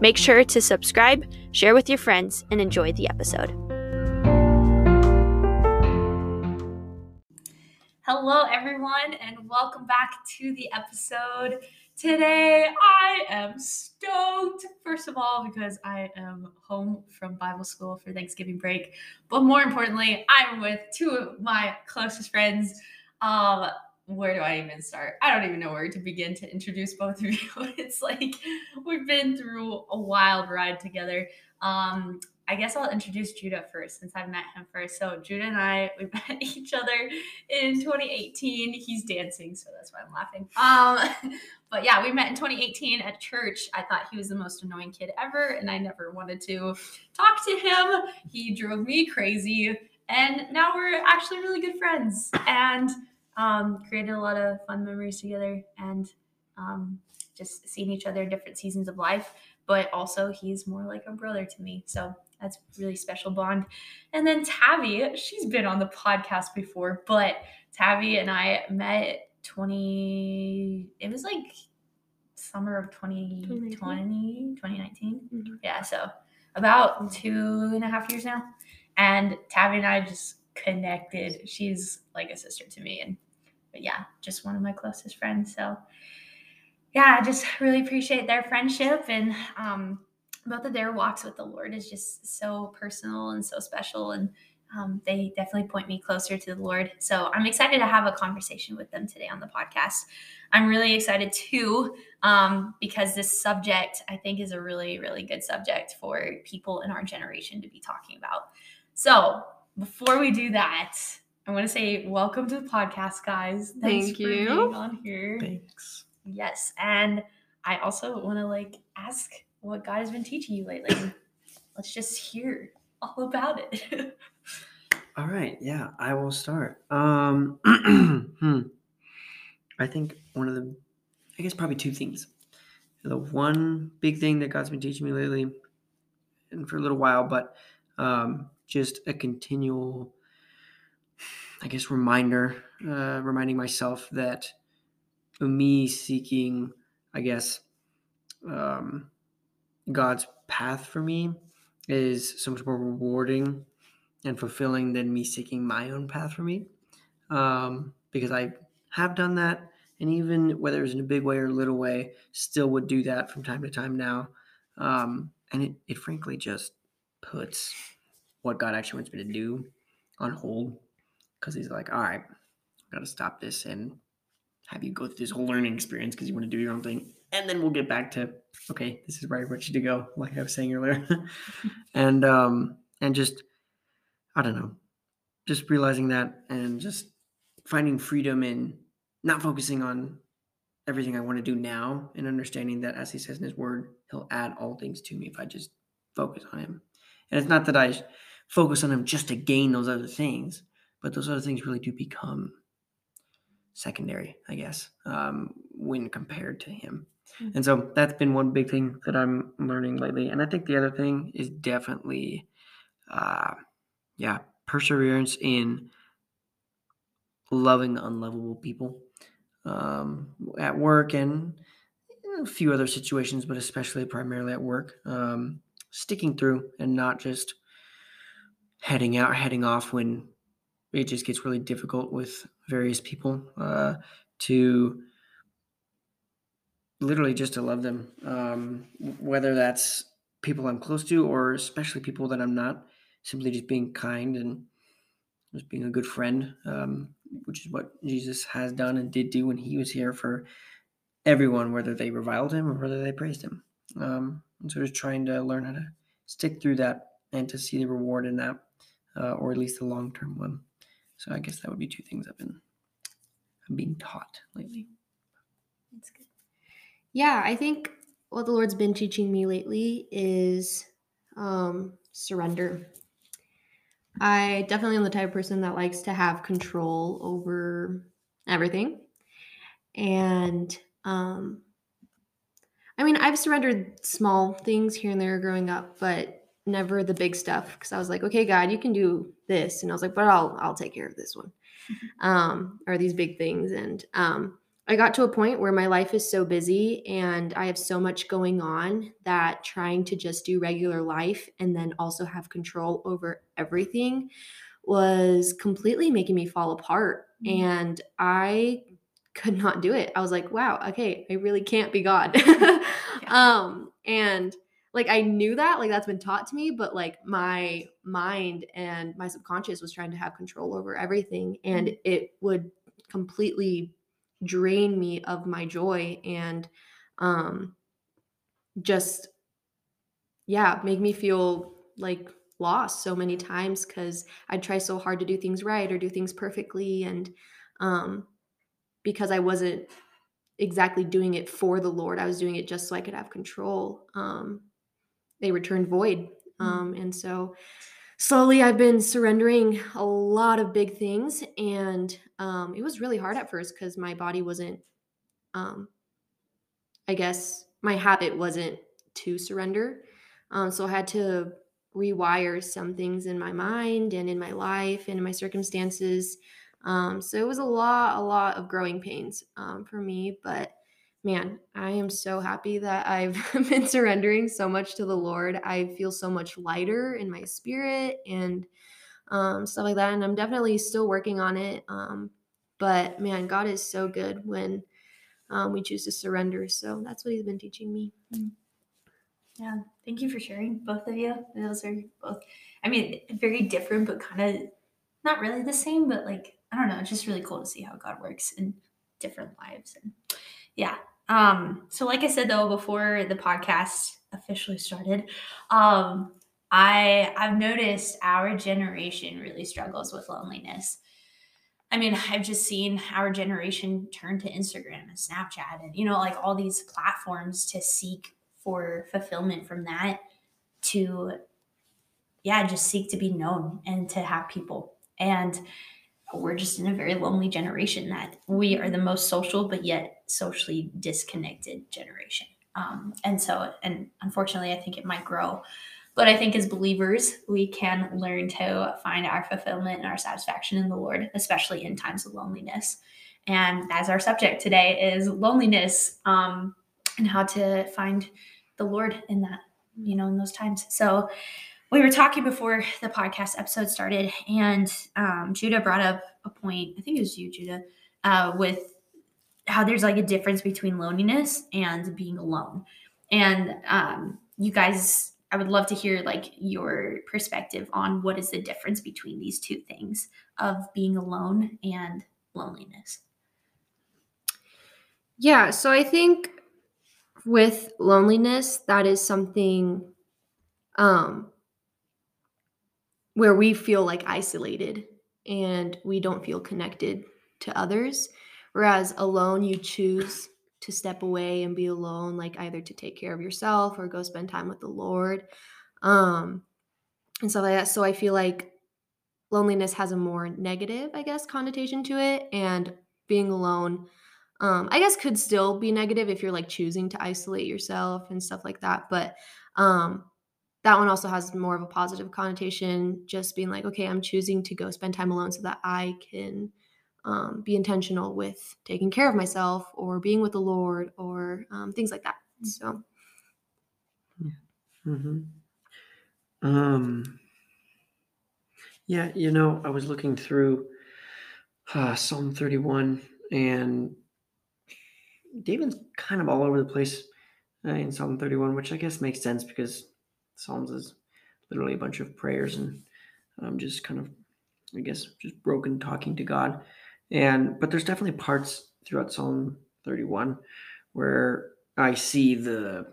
Make sure to subscribe, share with your friends, and enjoy the episode. Hello, everyone, and welcome back to the episode. Today, I am stoked, first of all, because I am home from Bible school for Thanksgiving break. But more importantly, I'm with two of my closest friends. Um, where do I even start? I don't even know where to begin to introduce both of you. it's like we've been through a wild ride together. Um, I guess I'll introduce Judah first since I met him first. So Judah and I we met each other in 2018. He's dancing, so that's why I'm laughing. Um, but yeah, we met in 2018 at church. I thought he was the most annoying kid ever, and I never wanted to talk to him. He drove me crazy, and now we're actually really good friends. And um, created a lot of fun memories together and um, just seeing each other in different seasons of life. But also, he's more like a brother to me. So that's really special bond. And then Tabby, she's been on the podcast before, but Tabby and I met 20, it was like summer of 2020, 2019. 2019. Mm-hmm. Yeah, so about two and a half years now. And Tabby and I just connected. She's like a sister to me. And but yeah, just one of my closest friends. So yeah, I just really appreciate their friendship and um, both of their walks with the Lord is just so personal and so special. And um, they definitely point me closer to the Lord. So I'm excited to have a conversation with them today on the podcast. I'm really excited too um, because this subject I think is a really, really good subject for people in our generation to be talking about. So before we do that, I want to say welcome to the podcast, guys. Thanks Thank you. being on here. Thanks. Yes, and I also want to like ask what God has been teaching you lately. Let's just hear all about it. all right, yeah, I will start. Um, hmm. I think one of the, I guess probably two things. The one big thing that God's been teaching me lately, and for a little while, but um, just a continual I guess, reminder, uh, reminding myself that me seeking, I guess, um, God's path for me is so much more rewarding and fulfilling than me seeking my own path for me. Um, because I have done that, and even whether it's in a big way or a little way, still would do that from time to time now. Um, and it, it frankly just puts what God actually wants me to do on hold because he's like, all right, I got to stop this and have you go through this whole learning experience because you want to do your own thing. And then we'll get back to, okay, this is where I want you to go, like I was saying earlier. and, um, and just, I don't know, just realizing that and just finding freedom in not focusing on everything I want to do now and understanding that as he says in his word, he'll add all things to me if I just focus on him. And it's not that I focus on him just to gain those other things, but those other things really do become secondary, I guess, um, when compared to him. Mm-hmm. And so that's been one big thing that I'm learning lately. And I think the other thing is definitely, uh, yeah, perseverance in loving unlovable people um, at work and a few other situations, but especially primarily at work. Um, sticking through and not just heading out, heading off when it just gets really difficult with various people uh, to literally just to love them, um, whether that's people I'm close to or especially people that I'm not. Simply just being kind and just being a good friend, um, which is what Jesus has done and did do when he was here for everyone, whether they reviled him or whether they praised him. Um, and so just trying to learn how to stick through that and to see the reward in that, uh, or at least the long term one. So I guess that would be two things I've been I'm being taught lately. That's good. Yeah, I think what the Lord's been teaching me lately is um, surrender. I definitely am the type of person that likes to have control over everything. And um I mean, I've surrendered small things here and there growing up, but never the big stuff because I was like, okay, God, you can do this, and I was like, but I'll I'll take care of this one, um, or these big things. And um, I got to a point where my life is so busy and I have so much going on that trying to just do regular life and then also have control over everything was completely making me fall apart. Mm-hmm. And I could not do it. I was like, wow, okay, I really can't be God. yeah. Um, and like I knew that, like that's been taught to me, but like my mind and my subconscious was trying to have control over everything and mm-hmm. it would completely drain me of my joy and um just yeah, make me feel like lost so many times cuz I'd try so hard to do things right or do things perfectly and um because I wasn't exactly doing it for the Lord. I was doing it just so I could have control. Um, they returned void. Mm. Um, and so slowly I've been surrendering a lot of big things. And um, it was really hard at first because my body wasn't, um, I guess, my habit wasn't to surrender. Um, so I had to rewire some things in my mind and in my life and in my circumstances um, so it was a lot, a lot of growing pains um, for me. But man, I am so happy that I've been surrendering so much to the Lord. I feel so much lighter in my spirit and um, stuff like that. And I'm definitely still working on it. Um, but man, God is so good when um, we choose to surrender. So that's what He's been teaching me. Mm. Yeah, thank you for sharing, both of you. Those are both, I mean, very different, but kind of not really the same, but like I don't know, it's just really cool to see how God works in different lives. And yeah. Um, so like I said though, before the podcast officially started, um, I I've noticed our generation really struggles with loneliness. I mean, I've just seen our generation turn to Instagram and Snapchat and you know, like all these platforms to seek for fulfillment from that to yeah, just seek to be known and to have people. And we're just in a very lonely generation that we are the most social but yet socially disconnected generation. Um, and so and unfortunately i think it might grow. But i think as believers we can learn to find our fulfillment and our satisfaction in the lord especially in times of loneliness. And as our subject today is loneliness um, and how to find the lord in that you know in those times. So we were talking before the podcast episode started, and um, Judah brought up a point. I think it was you, Judah, uh, with how there's like a difference between loneliness and being alone. And um, you guys, I would love to hear like your perspective on what is the difference between these two things of being alone and loneliness. Yeah, so I think with loneliness, that is something um where we feel like isolated and we don't feel connected to others. Whereas alone, you choose to step away and be alone, like either to take care of yourself or go spend time with the Lord. Um, and stuff like that. So I feel like loneliness has a more negative, I guess, connotation to it. And being alone, um, I guess could still be negative if you're like choosing to isolate yourself and stuff like that. But um, that one also has more of a positive connotation just being like okay i'm choosing to go spend time alone so that i can um, be intentional with taking care of myself or being with the lord or um, things like that mm. so yeah. Mm-hmm. um yeah you know i was looking through uh, psalm 31 and david's kind of all over the place uh, in psalm 31 which i guess makes sense because Psalms is literally a bunch of prayers and um, just kind of, I guess, just broken talking to God. And but there's definitely parts throughout Psalm 31 where I see the,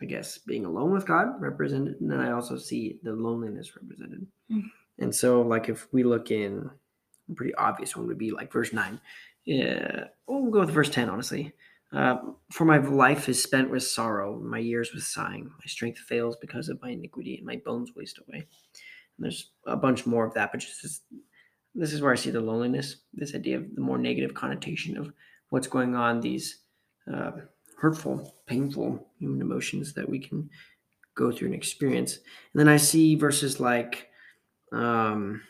I guess, being alone with God represented, and then I also see the loneliness represented. Mm. And so, like, if we look in, a pretty obvious one would be like verse nine. Yeah, we'll go with verse ten. Honestly, Uh, for my life is spent with sorrow, my years with sighing. My strength fails because of my iniquity, and my bones waste away. And there's a bunch more of that, but just this, this is where I see the loneliness, this idea of the more negative connotation of what's going on, these uh, hurtful, painful human emotions that we can go through and experience. And then I see verses like, um,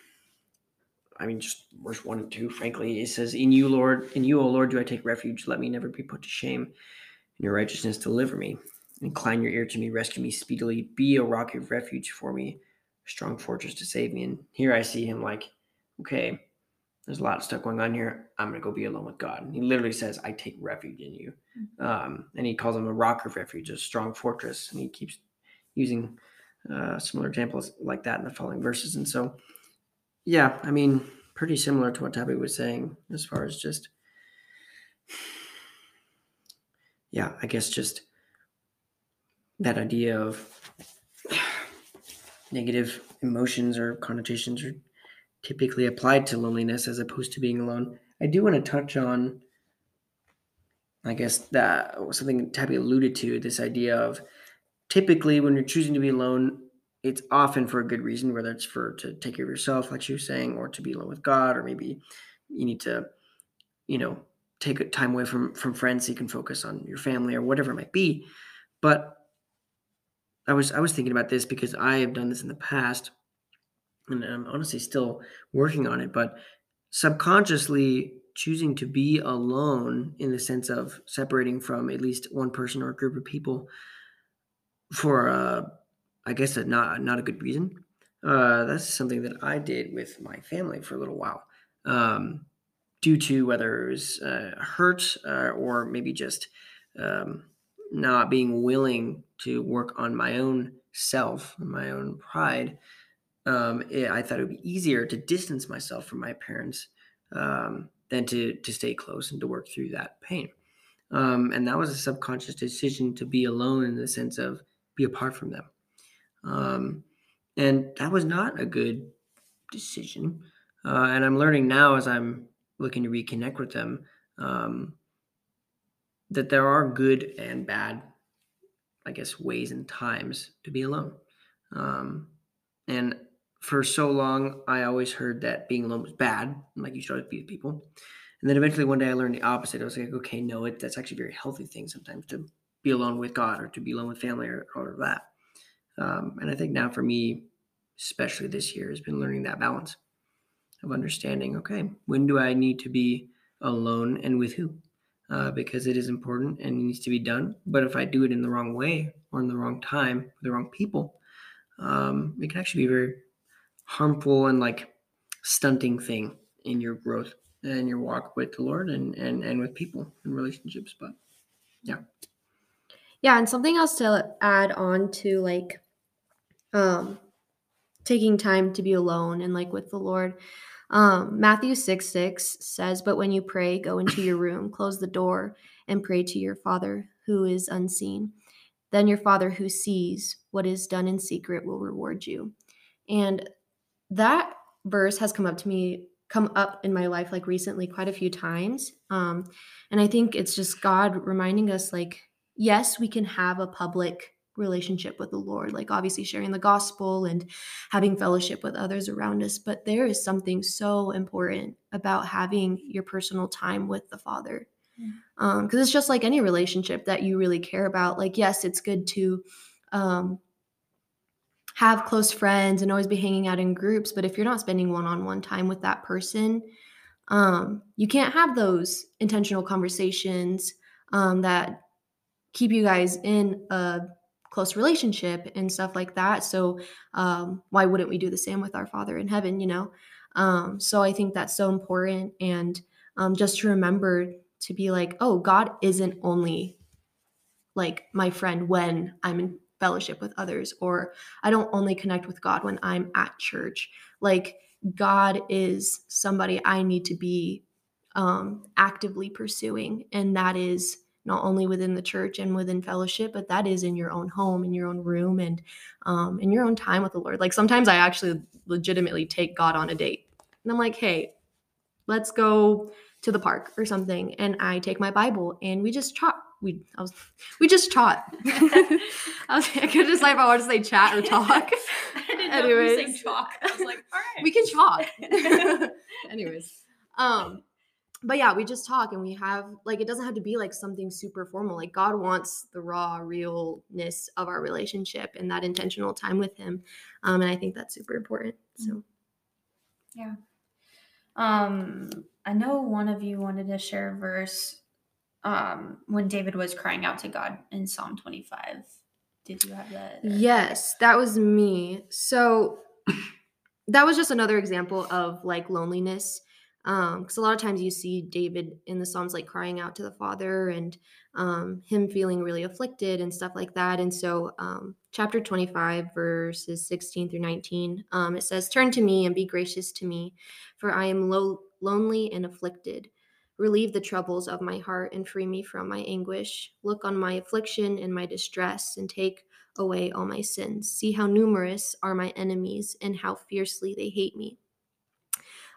I mean, just verse one and two, frankly, it says, In you, Lord, in you, O Lord, do I take refuge. Let me never be put to shame. In your righteousness, deliver me. Incline your ear to me, rescue me speedily. Be a rock of refuge for me, a strong fortress to save me. And here I see him like, okay, there's a lot of stuff going on here. I'm going to go be alone with God. And he literally says, I take refuge in you. Um, and he calls him a rock of refuge, a strong fortress. And he keeps using uh, similar examples like that in the following verses. And so, yeah, I mean, pretty similar to what Tabby was saying as far as just, yeah, I guess just that idea of negative emotions or connotations are typically applied to loneliness as opposed to being alone. I do want to touch on, I guess, that something Tabby alluded to this idea of typically when you're choosing to be alone, it's often for a good reason, whether it's for to take care of yourself, like she was saying, or to be alone with God, or maybe you need to, you know, take a time away from from friends so you can focus on your family or whatever it might be. But I was I was thinking about this because I have done this in the past, and I'm honestly still working on it. But subconsciously choosing to be alone in the sense of separating from at least one person or a group of people for uh, I guess a not not a good reason. Uh, that's something that I did with my family for a little while, um, due to whether it was uh, hurt uh, or maybe just um, not being willing to work on my own self, my own pride. Um, it, I thought it would be easier to distance myself from my parents um, than to to stay close and to work through that pain. Um, and that was a subconscious decision to be alone in the sense of be apart from them. Um, and that was not a good decision. Uh, and I'm learning now as I'm looking to reconnect with them um, that there are good and bad, I guess, ways and times to be alone. Um, and for so long, I always heard that being alone was bad, like you should always be with people. And then eventually one day I learned the opposite. I was like, okay, no, it, that's actually a very healthy thing sometimes to be alone with God or to be alone with family or, or that. Um, and I think now for me, especially this year, has been learning that balance of understanding okay, when do I need to be alone and with who? Uh, because it is important and needs to be done. But if I do it in the wrong way or in the wrong time with the wrong people, um, it can actually be very harmful and like stunting thing in your growth and your walk with the Lord and and and with people and relationships. But yeah. Yeah, and something else to add on to like um taking time to be alone and like with the Lord. Um Matthew 6 6 says, But when you pray, go into your room, close the door, and pray to your father who is unseen. Then your father who sees what is done in secret will reward you. And that verse has come up to me come up in my life like recently quite a few times um and i think it's just god reminding us like yes we can have a public relationship with the lord like obviously sharing the gospel and having fellowship with others around us but there is something so important about having your personal time with the father. Because um, it's just like any relationship that you really care about like yes it's good to um, have close friends and always be hanging out in groups but if you're not spending one-on-one time with that person um, you can't have those intentional conversations um, that keep you guys in a close relationship and stuff like that. So um, why wouldn't we do the same with our father in heaven you know? Um, so i think that's so important. And um, just to remember to be like oh god isn't only like my friend when i'm in fellowship with others or I don't only connect with God when I'm at church. Like God is somebody I need to be um, actively pursuing, and that is not only within the church and within fellowship, but that is in your own home, in your own room, and um, in your own time with the Lord. Like sometimes I actually legitimately take God on a date, and I'm like, hey, let's go to the park or something and I take my Bible and we just talk. We I was we just chat. I was I could decide if I want to say chat or talk. I didn't know if you were saying Anyways. chalk. I was like, all right. we can talk. Anyways. Um but yeah, we just talk and we have like it doesn't have to be like something super formal. Like God wants the raw realness of our relationship and that intentional time with him. Um and I think that's super important. So yeah. Um, I know one of you wanted to share a verse um when David was crying out to God in Psalm 25. Did you have that? or- Yes, that was me. So that was just another example of like loneliness. Um, because a lot of times you see David in the Psalms like crying out to the Father and um him feeling really afflicted and stuff like that. And so um chapter 25, verses 16 through 19, um, it says, Turn to me and be gracious to me, for I am lo- lonely and afflicted. Relieve the troubles of my heart and free me from my anguish. Look on my affliction and my distress and take away all my sins. See how numerous are my enemies and how fiercely they hate me.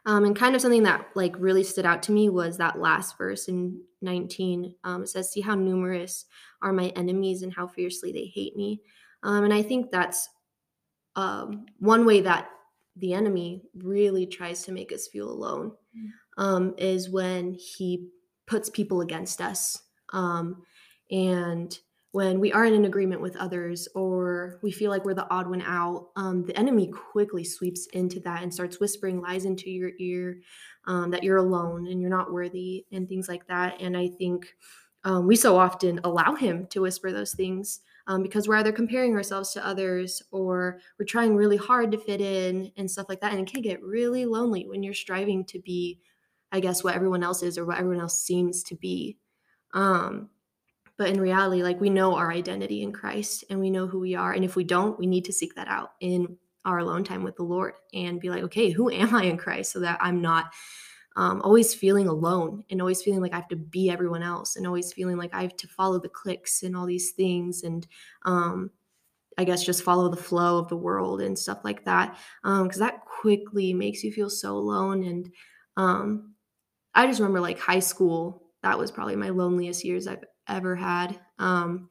Um, and kind of something that like really stood out to me was that last verse in 19. Um, it says, "See how numerous are my enemies and how fiercely they hate me." Um, and I think that's um, one way that the enemy really tries to make us feel alone Mm. um, is when he puts people against us. Um, and when we aren't in agreement with others or we feel like we're the odd one out, um, the enemy quickly sweeps into that and starts whispering lies into your ear um, that you're alone and you're not worthy and things like that. And I think um, we so often allow him to whisper those things um, because we're either comparing ourselves to others or we're trying really hard to fit in and stuff like that. And it can get really lonely when you're striving to be, I guess, what everyone else is or what everyone else seems to be. Um, but in reality, like we know our identity in Christ and we know who we are. And if we don't, we need to seek that out in our alone time with the Lord and be like, okay, who am I in Christ so that I'm not um, always feeling alone and always feeling like I have to be everyone else and always feeling like I have to follow the clicks and all these things and um, I guess just follow the flow of the world and stuff like that because that quickly makes you feel so alone and um, I just remember like high school that was probably my loneliest years I've ever had um,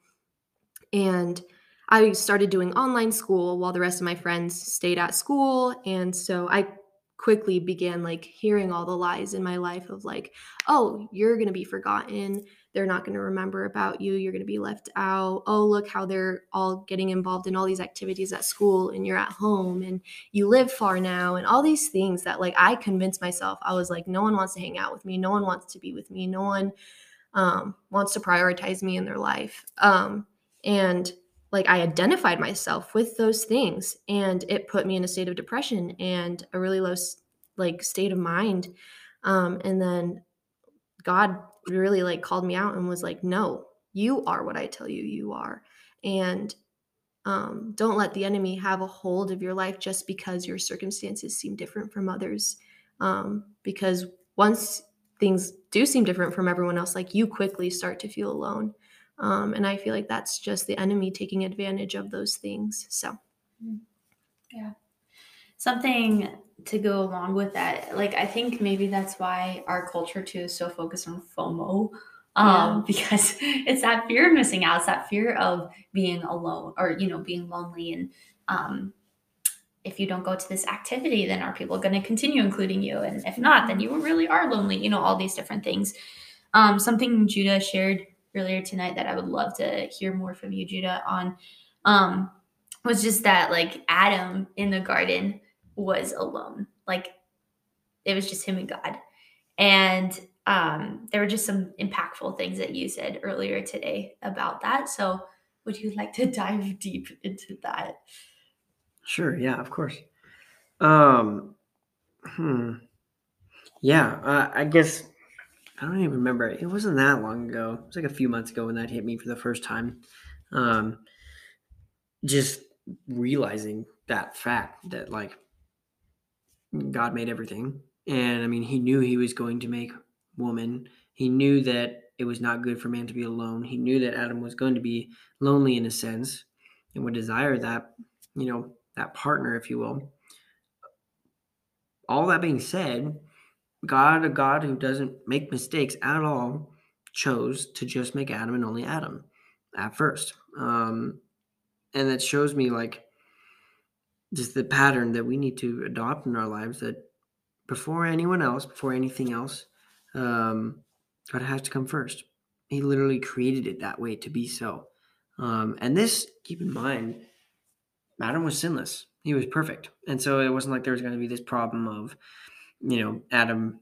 and I started doing online school while the rest of my friends stayed at school and so I quickly began like hearing all the lies in my life of like oh you're going to be forgotten. They're not going to remember about you. You're going to be left out. Oh look how they're all getting involved in all these activities at school and you're at home and you live far now and all these things that like i convinced myself i was like no one wants to hang out with me. No one wants to be with me. No one um, wants to prioritize me in their life. Um, and like I identified myself with those things and it put me in a state of depression and a really low like state of mind. Um and then God really like called me out and was like no you are what I tell you you are. And um don't let the enemy have a hold of your life just because your circumstances seem different from others. Um because once things do seem different from everyone else like you quickly start to feel alone um, and I feel like that's just the enemy taking advantage of those things. So, yeah. something to go along with that like i think maybe that's why our culture too is so focused on fomo um because it's that fear of missing out it's that fear of being alone or you know being lonely and um if you don't go to this activity then are people going to continue including you and if not then you really are lonely you know all these different things um something judah shared earlier tonight that i would love to hear more from you judah on um was just that like adam in the garden was alone. Like it was just him and God. And um, there were just some impactful things that you said earlier today about that. So would you like to dive deep into that? Sure. Yeah, of course. Um, hmm. Yeah, uh, I guess I don't even remember. It wasn't that long ago. It was like a few months ago when that hit me for the first time. Um, just realizing that fact that like God made everything, and I mean, He knew He was going to make woman. He knew that it was not good for man to be alone. He knew that Adam was going to be lonely in a sense, and would desire that, you know, that partner, if you will. All that being said, God, a God who doesn't make mistakes at all, chose to just make Adam and only Adam at first. Um, and that shows me like just the pattern that we need to adopt in our lives that before anyone else, before anything else, um, God has to come first. He literally created it that way to be so. Um, and this, keep in mind, Adam was sinless. He was perfect. And so it wasn't like there was going to be this problem of, you know, Adam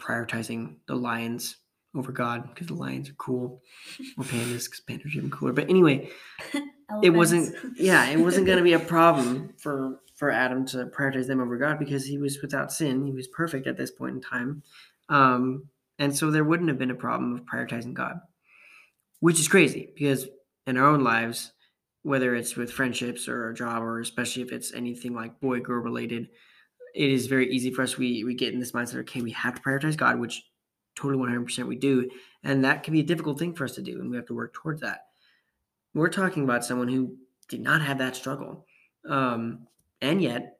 prioritizing the lions over God because the lions are cool, or pandas because pandas are even cooler. But anyway, it wasn't. Yeah, it wasn't going to be a problem for for Adam to prioritize them over God because he was without sin. He was perfect at this point in time, um, and so there wouldn't have been a problem of prioritizing God, which is crazy because in our own lives, whether it's with friendships or a job, or especially if it's anything like boy girl related, it is very easy for us. We we get in this mindset. Okay, we have to prioritize God, which totally 100% we do. And that can be a difficult thing for us to do. And we have to work towards that. We're talking about someone who did not have that struggle. Um, and yet,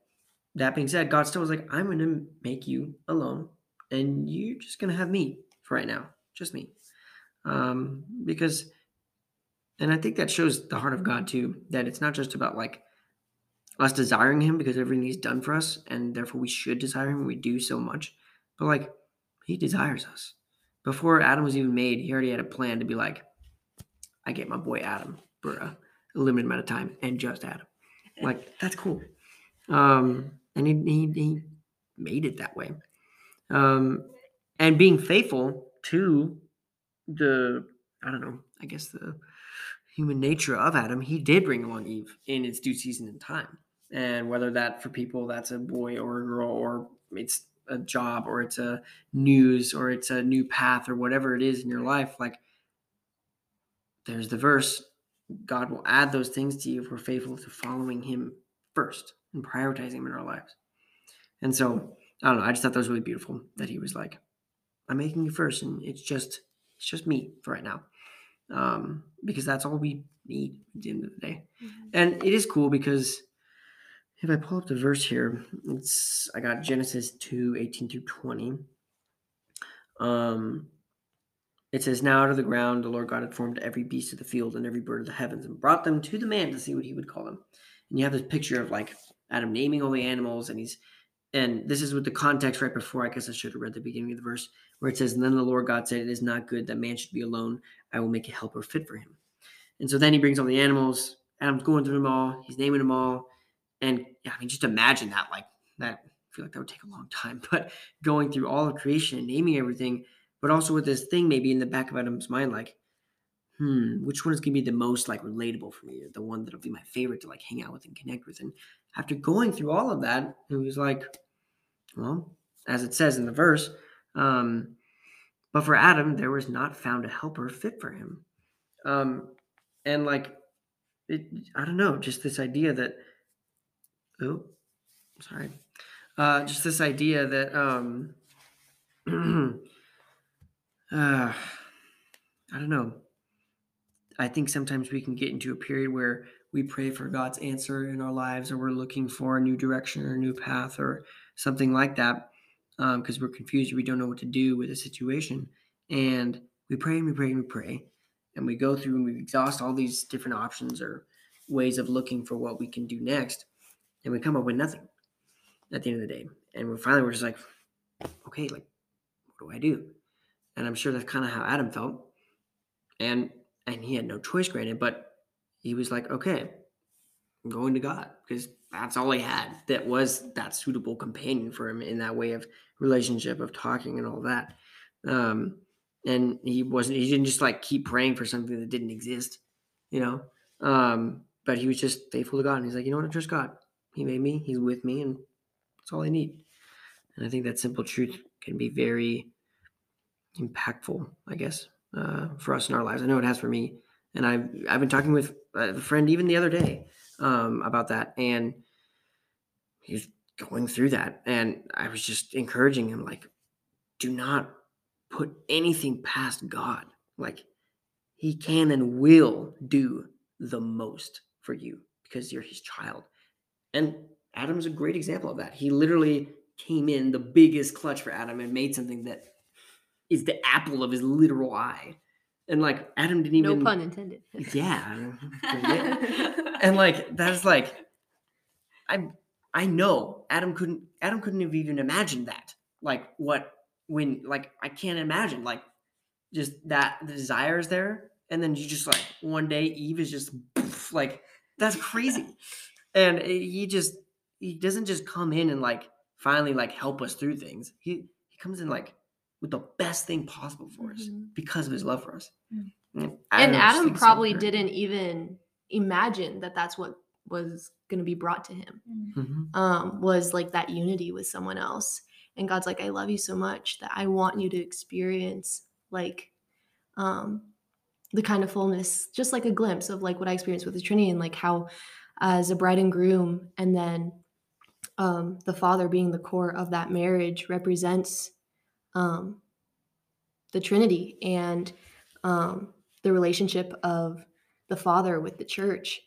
that being said, God still was like, I'm to make you alone. And you're just to have me for right now. Just me. Um, because, and I think that shows the heart of God too, that it's not just about like us desiring Him because everything He's done for us, and therefore we should desire Him. We do so much. But like, he desires us. Before Adam was even made, he already had a plan to be like, I get my boy Adam for a limited amount of time and just Adam. Like, that's cool. Um, and he, he, he made it that way. Um, and being faithful to the, I don't know, I guess the human nature of Adam, he did bring along Eve in its due season and time. And whether that for people that's a boy or a girl or it's a job or it's a news or it's a new path or whatever it is in your life like there's the verse god will add those things to you if we're faithful to following him first and prioritizing him in our lives and so i don't know i just thought that was really beautiful that he was like i'm making you first and it's just it's just me for right now um because that's all we need at the end of the day mm-hmm. and it is cool because if I pull up the verse here, it's I got Genesis 2, 18 through 20. Um it says, Now out of the ground the Lord God had formed every beast of the field and every bird of the heavens and brought them to the man to see what he would call them. And you have this picture of like Adam naming all the animals, and he's and this is with the context right before. I guess I should have read the beginning of the verse where it says, And then the Lord God said, It is not good that man should be alone. I will make a helper fit for him. And so then he brings all the animals. Adam's going through them all. He's naming them all. And yeah, I mean, just imagine that. Like that, I feel like that would take a long time. But going through all of creation and naming everything, but also with this thing maybe in the back of Adam's mind, like, hmm, which one is gonna be the most like relatable for me, the one that'll be my favorite to like hang out with and connect with. And after going through all of that, it was like, well, as it says in the verse, um, but for Adam, there was not found a helper fit for him. Um, and like, it, I don't know, just this idea that oh, sorry. Uh, just this idea that um, uh, I don't know. I think sometimes we can get into a period where we pray for God's answer in our lives, or we're looking for a new direction or a new path or something like that, because um, we're confused. We don't know what to do with a situation, and we pray and we pray and we pray, and we go through and we exhaust all these different options or ways of looking for what we can do next and we come up with nothing at the end of the day. And we finally we're just like, okay, like, what do I do? And I'm sure that's kind of how Adam felt. And and he had no choice, granted, but he was like, okay, I'm going to God because that's all he had that was that suitable companion for him in that way of relationship of talking and all that. Um, and he wasn't he didn't just like keep praying for something that didn't exist, you know. Um, but he was just faithful to God. And he's like, you know what, I trust God. He made me, He's with me, and that's all I need. And I think that simple truth can be very impactful, I guess, uh, for us in our lives. I know it has for me. And I've, I've been talking with a friend even the other day um, about that. And he's going through that. And I was just encouraging him, like, do not put anything past God. Like, he can and will do the most for you because you're his child. And Adam's a great example of that. He literally came in the biggest clutch for Adam and made something that is the apple of his literal eye. And like Adam didn't even No pun intended. Yeah. and like that's like I I know Adam couldn't Adam couldn't have even imagined that. Like what when like I can't imagine like just that the desire is there and then you just like one day Eve is just like that's crazy. and he just he doesn't just come in and like finally like help us through things. He he comes in like with the best thing possible for us Mhm. because of his love for us. Mm. and I just Adam think so probably didn't even imagine that that's what was going to be brought to him. Mhm. Um, was like that unity with someone else, and God's like, I love you so much that I want you to experience like, um, the kind of fullness, just like a glimpse of like what I experienced with the Trinity, and like how, as a bride and groom, and then, um, the father being the core of that marriage represents, um, the Trinity and um, the relationship of the Father with the church.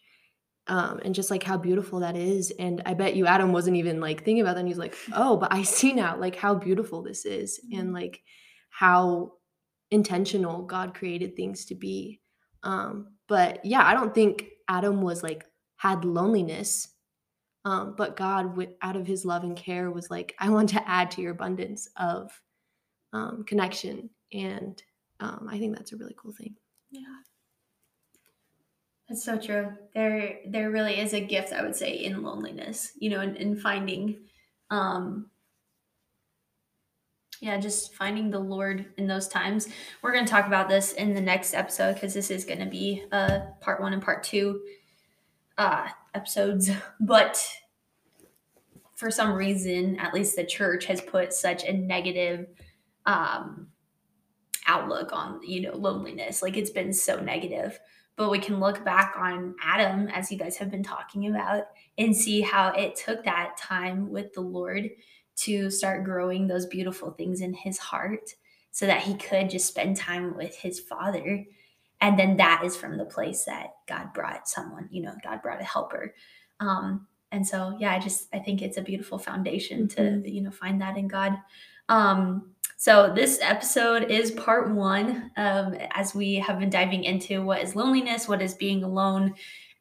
Um, and just like how beautiful that is. And I bet you Adam wasn't even like thinking about that. And he's like, oh, but I see now like how beautiful this is and like how intentional God created things to be. Um, but yeah, I don't think Adam was like had loneliness. Um, but God, with, out of his love and care, was like, I want to add to your abundance of um, connection. And um, I think that's a really cool thing. Yeah. That's so true. There there really is a gift, I would say, in loneliness, you know, in, in finding um yeah, just finding the Lord in those times. We're gonna talk about this in the next episode because this is gonna be uh part one and part two uh episodes. But for some reason, at least the church has put such a negative um outlook on you know loneliness like it's been so negative but we can look back on adam as you guys have been talking about and see how it took that time with the lord to start growing those beautiful things in his heart so that he could just spend time with his father. And then that is from the place that god brought someone you know god brought a helper. Um and so yeah i just i think it's a beautiful foundation to you know find that in god. Um so this episode is part one, um, as we have been diving into what is loneliness, what is being alone,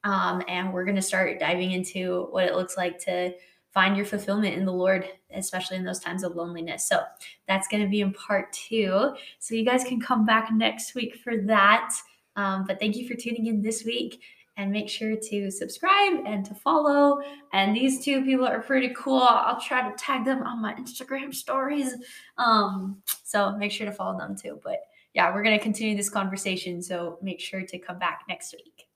um, and we're going to start diving into what it looks like to find your fulfillment in the Lord, especially in those times of loneliness. So that's going to be in part two. So you guys can come back next week for that. Um, but thank you for tuning in this week. And make sure to subscribe and to follow. And these two people are pretty cool. I'll try to tag them on my Instagram stories. Um, so make sure to follow them too. But yeah, we're going to continue this conversation. So make sure to come back next week.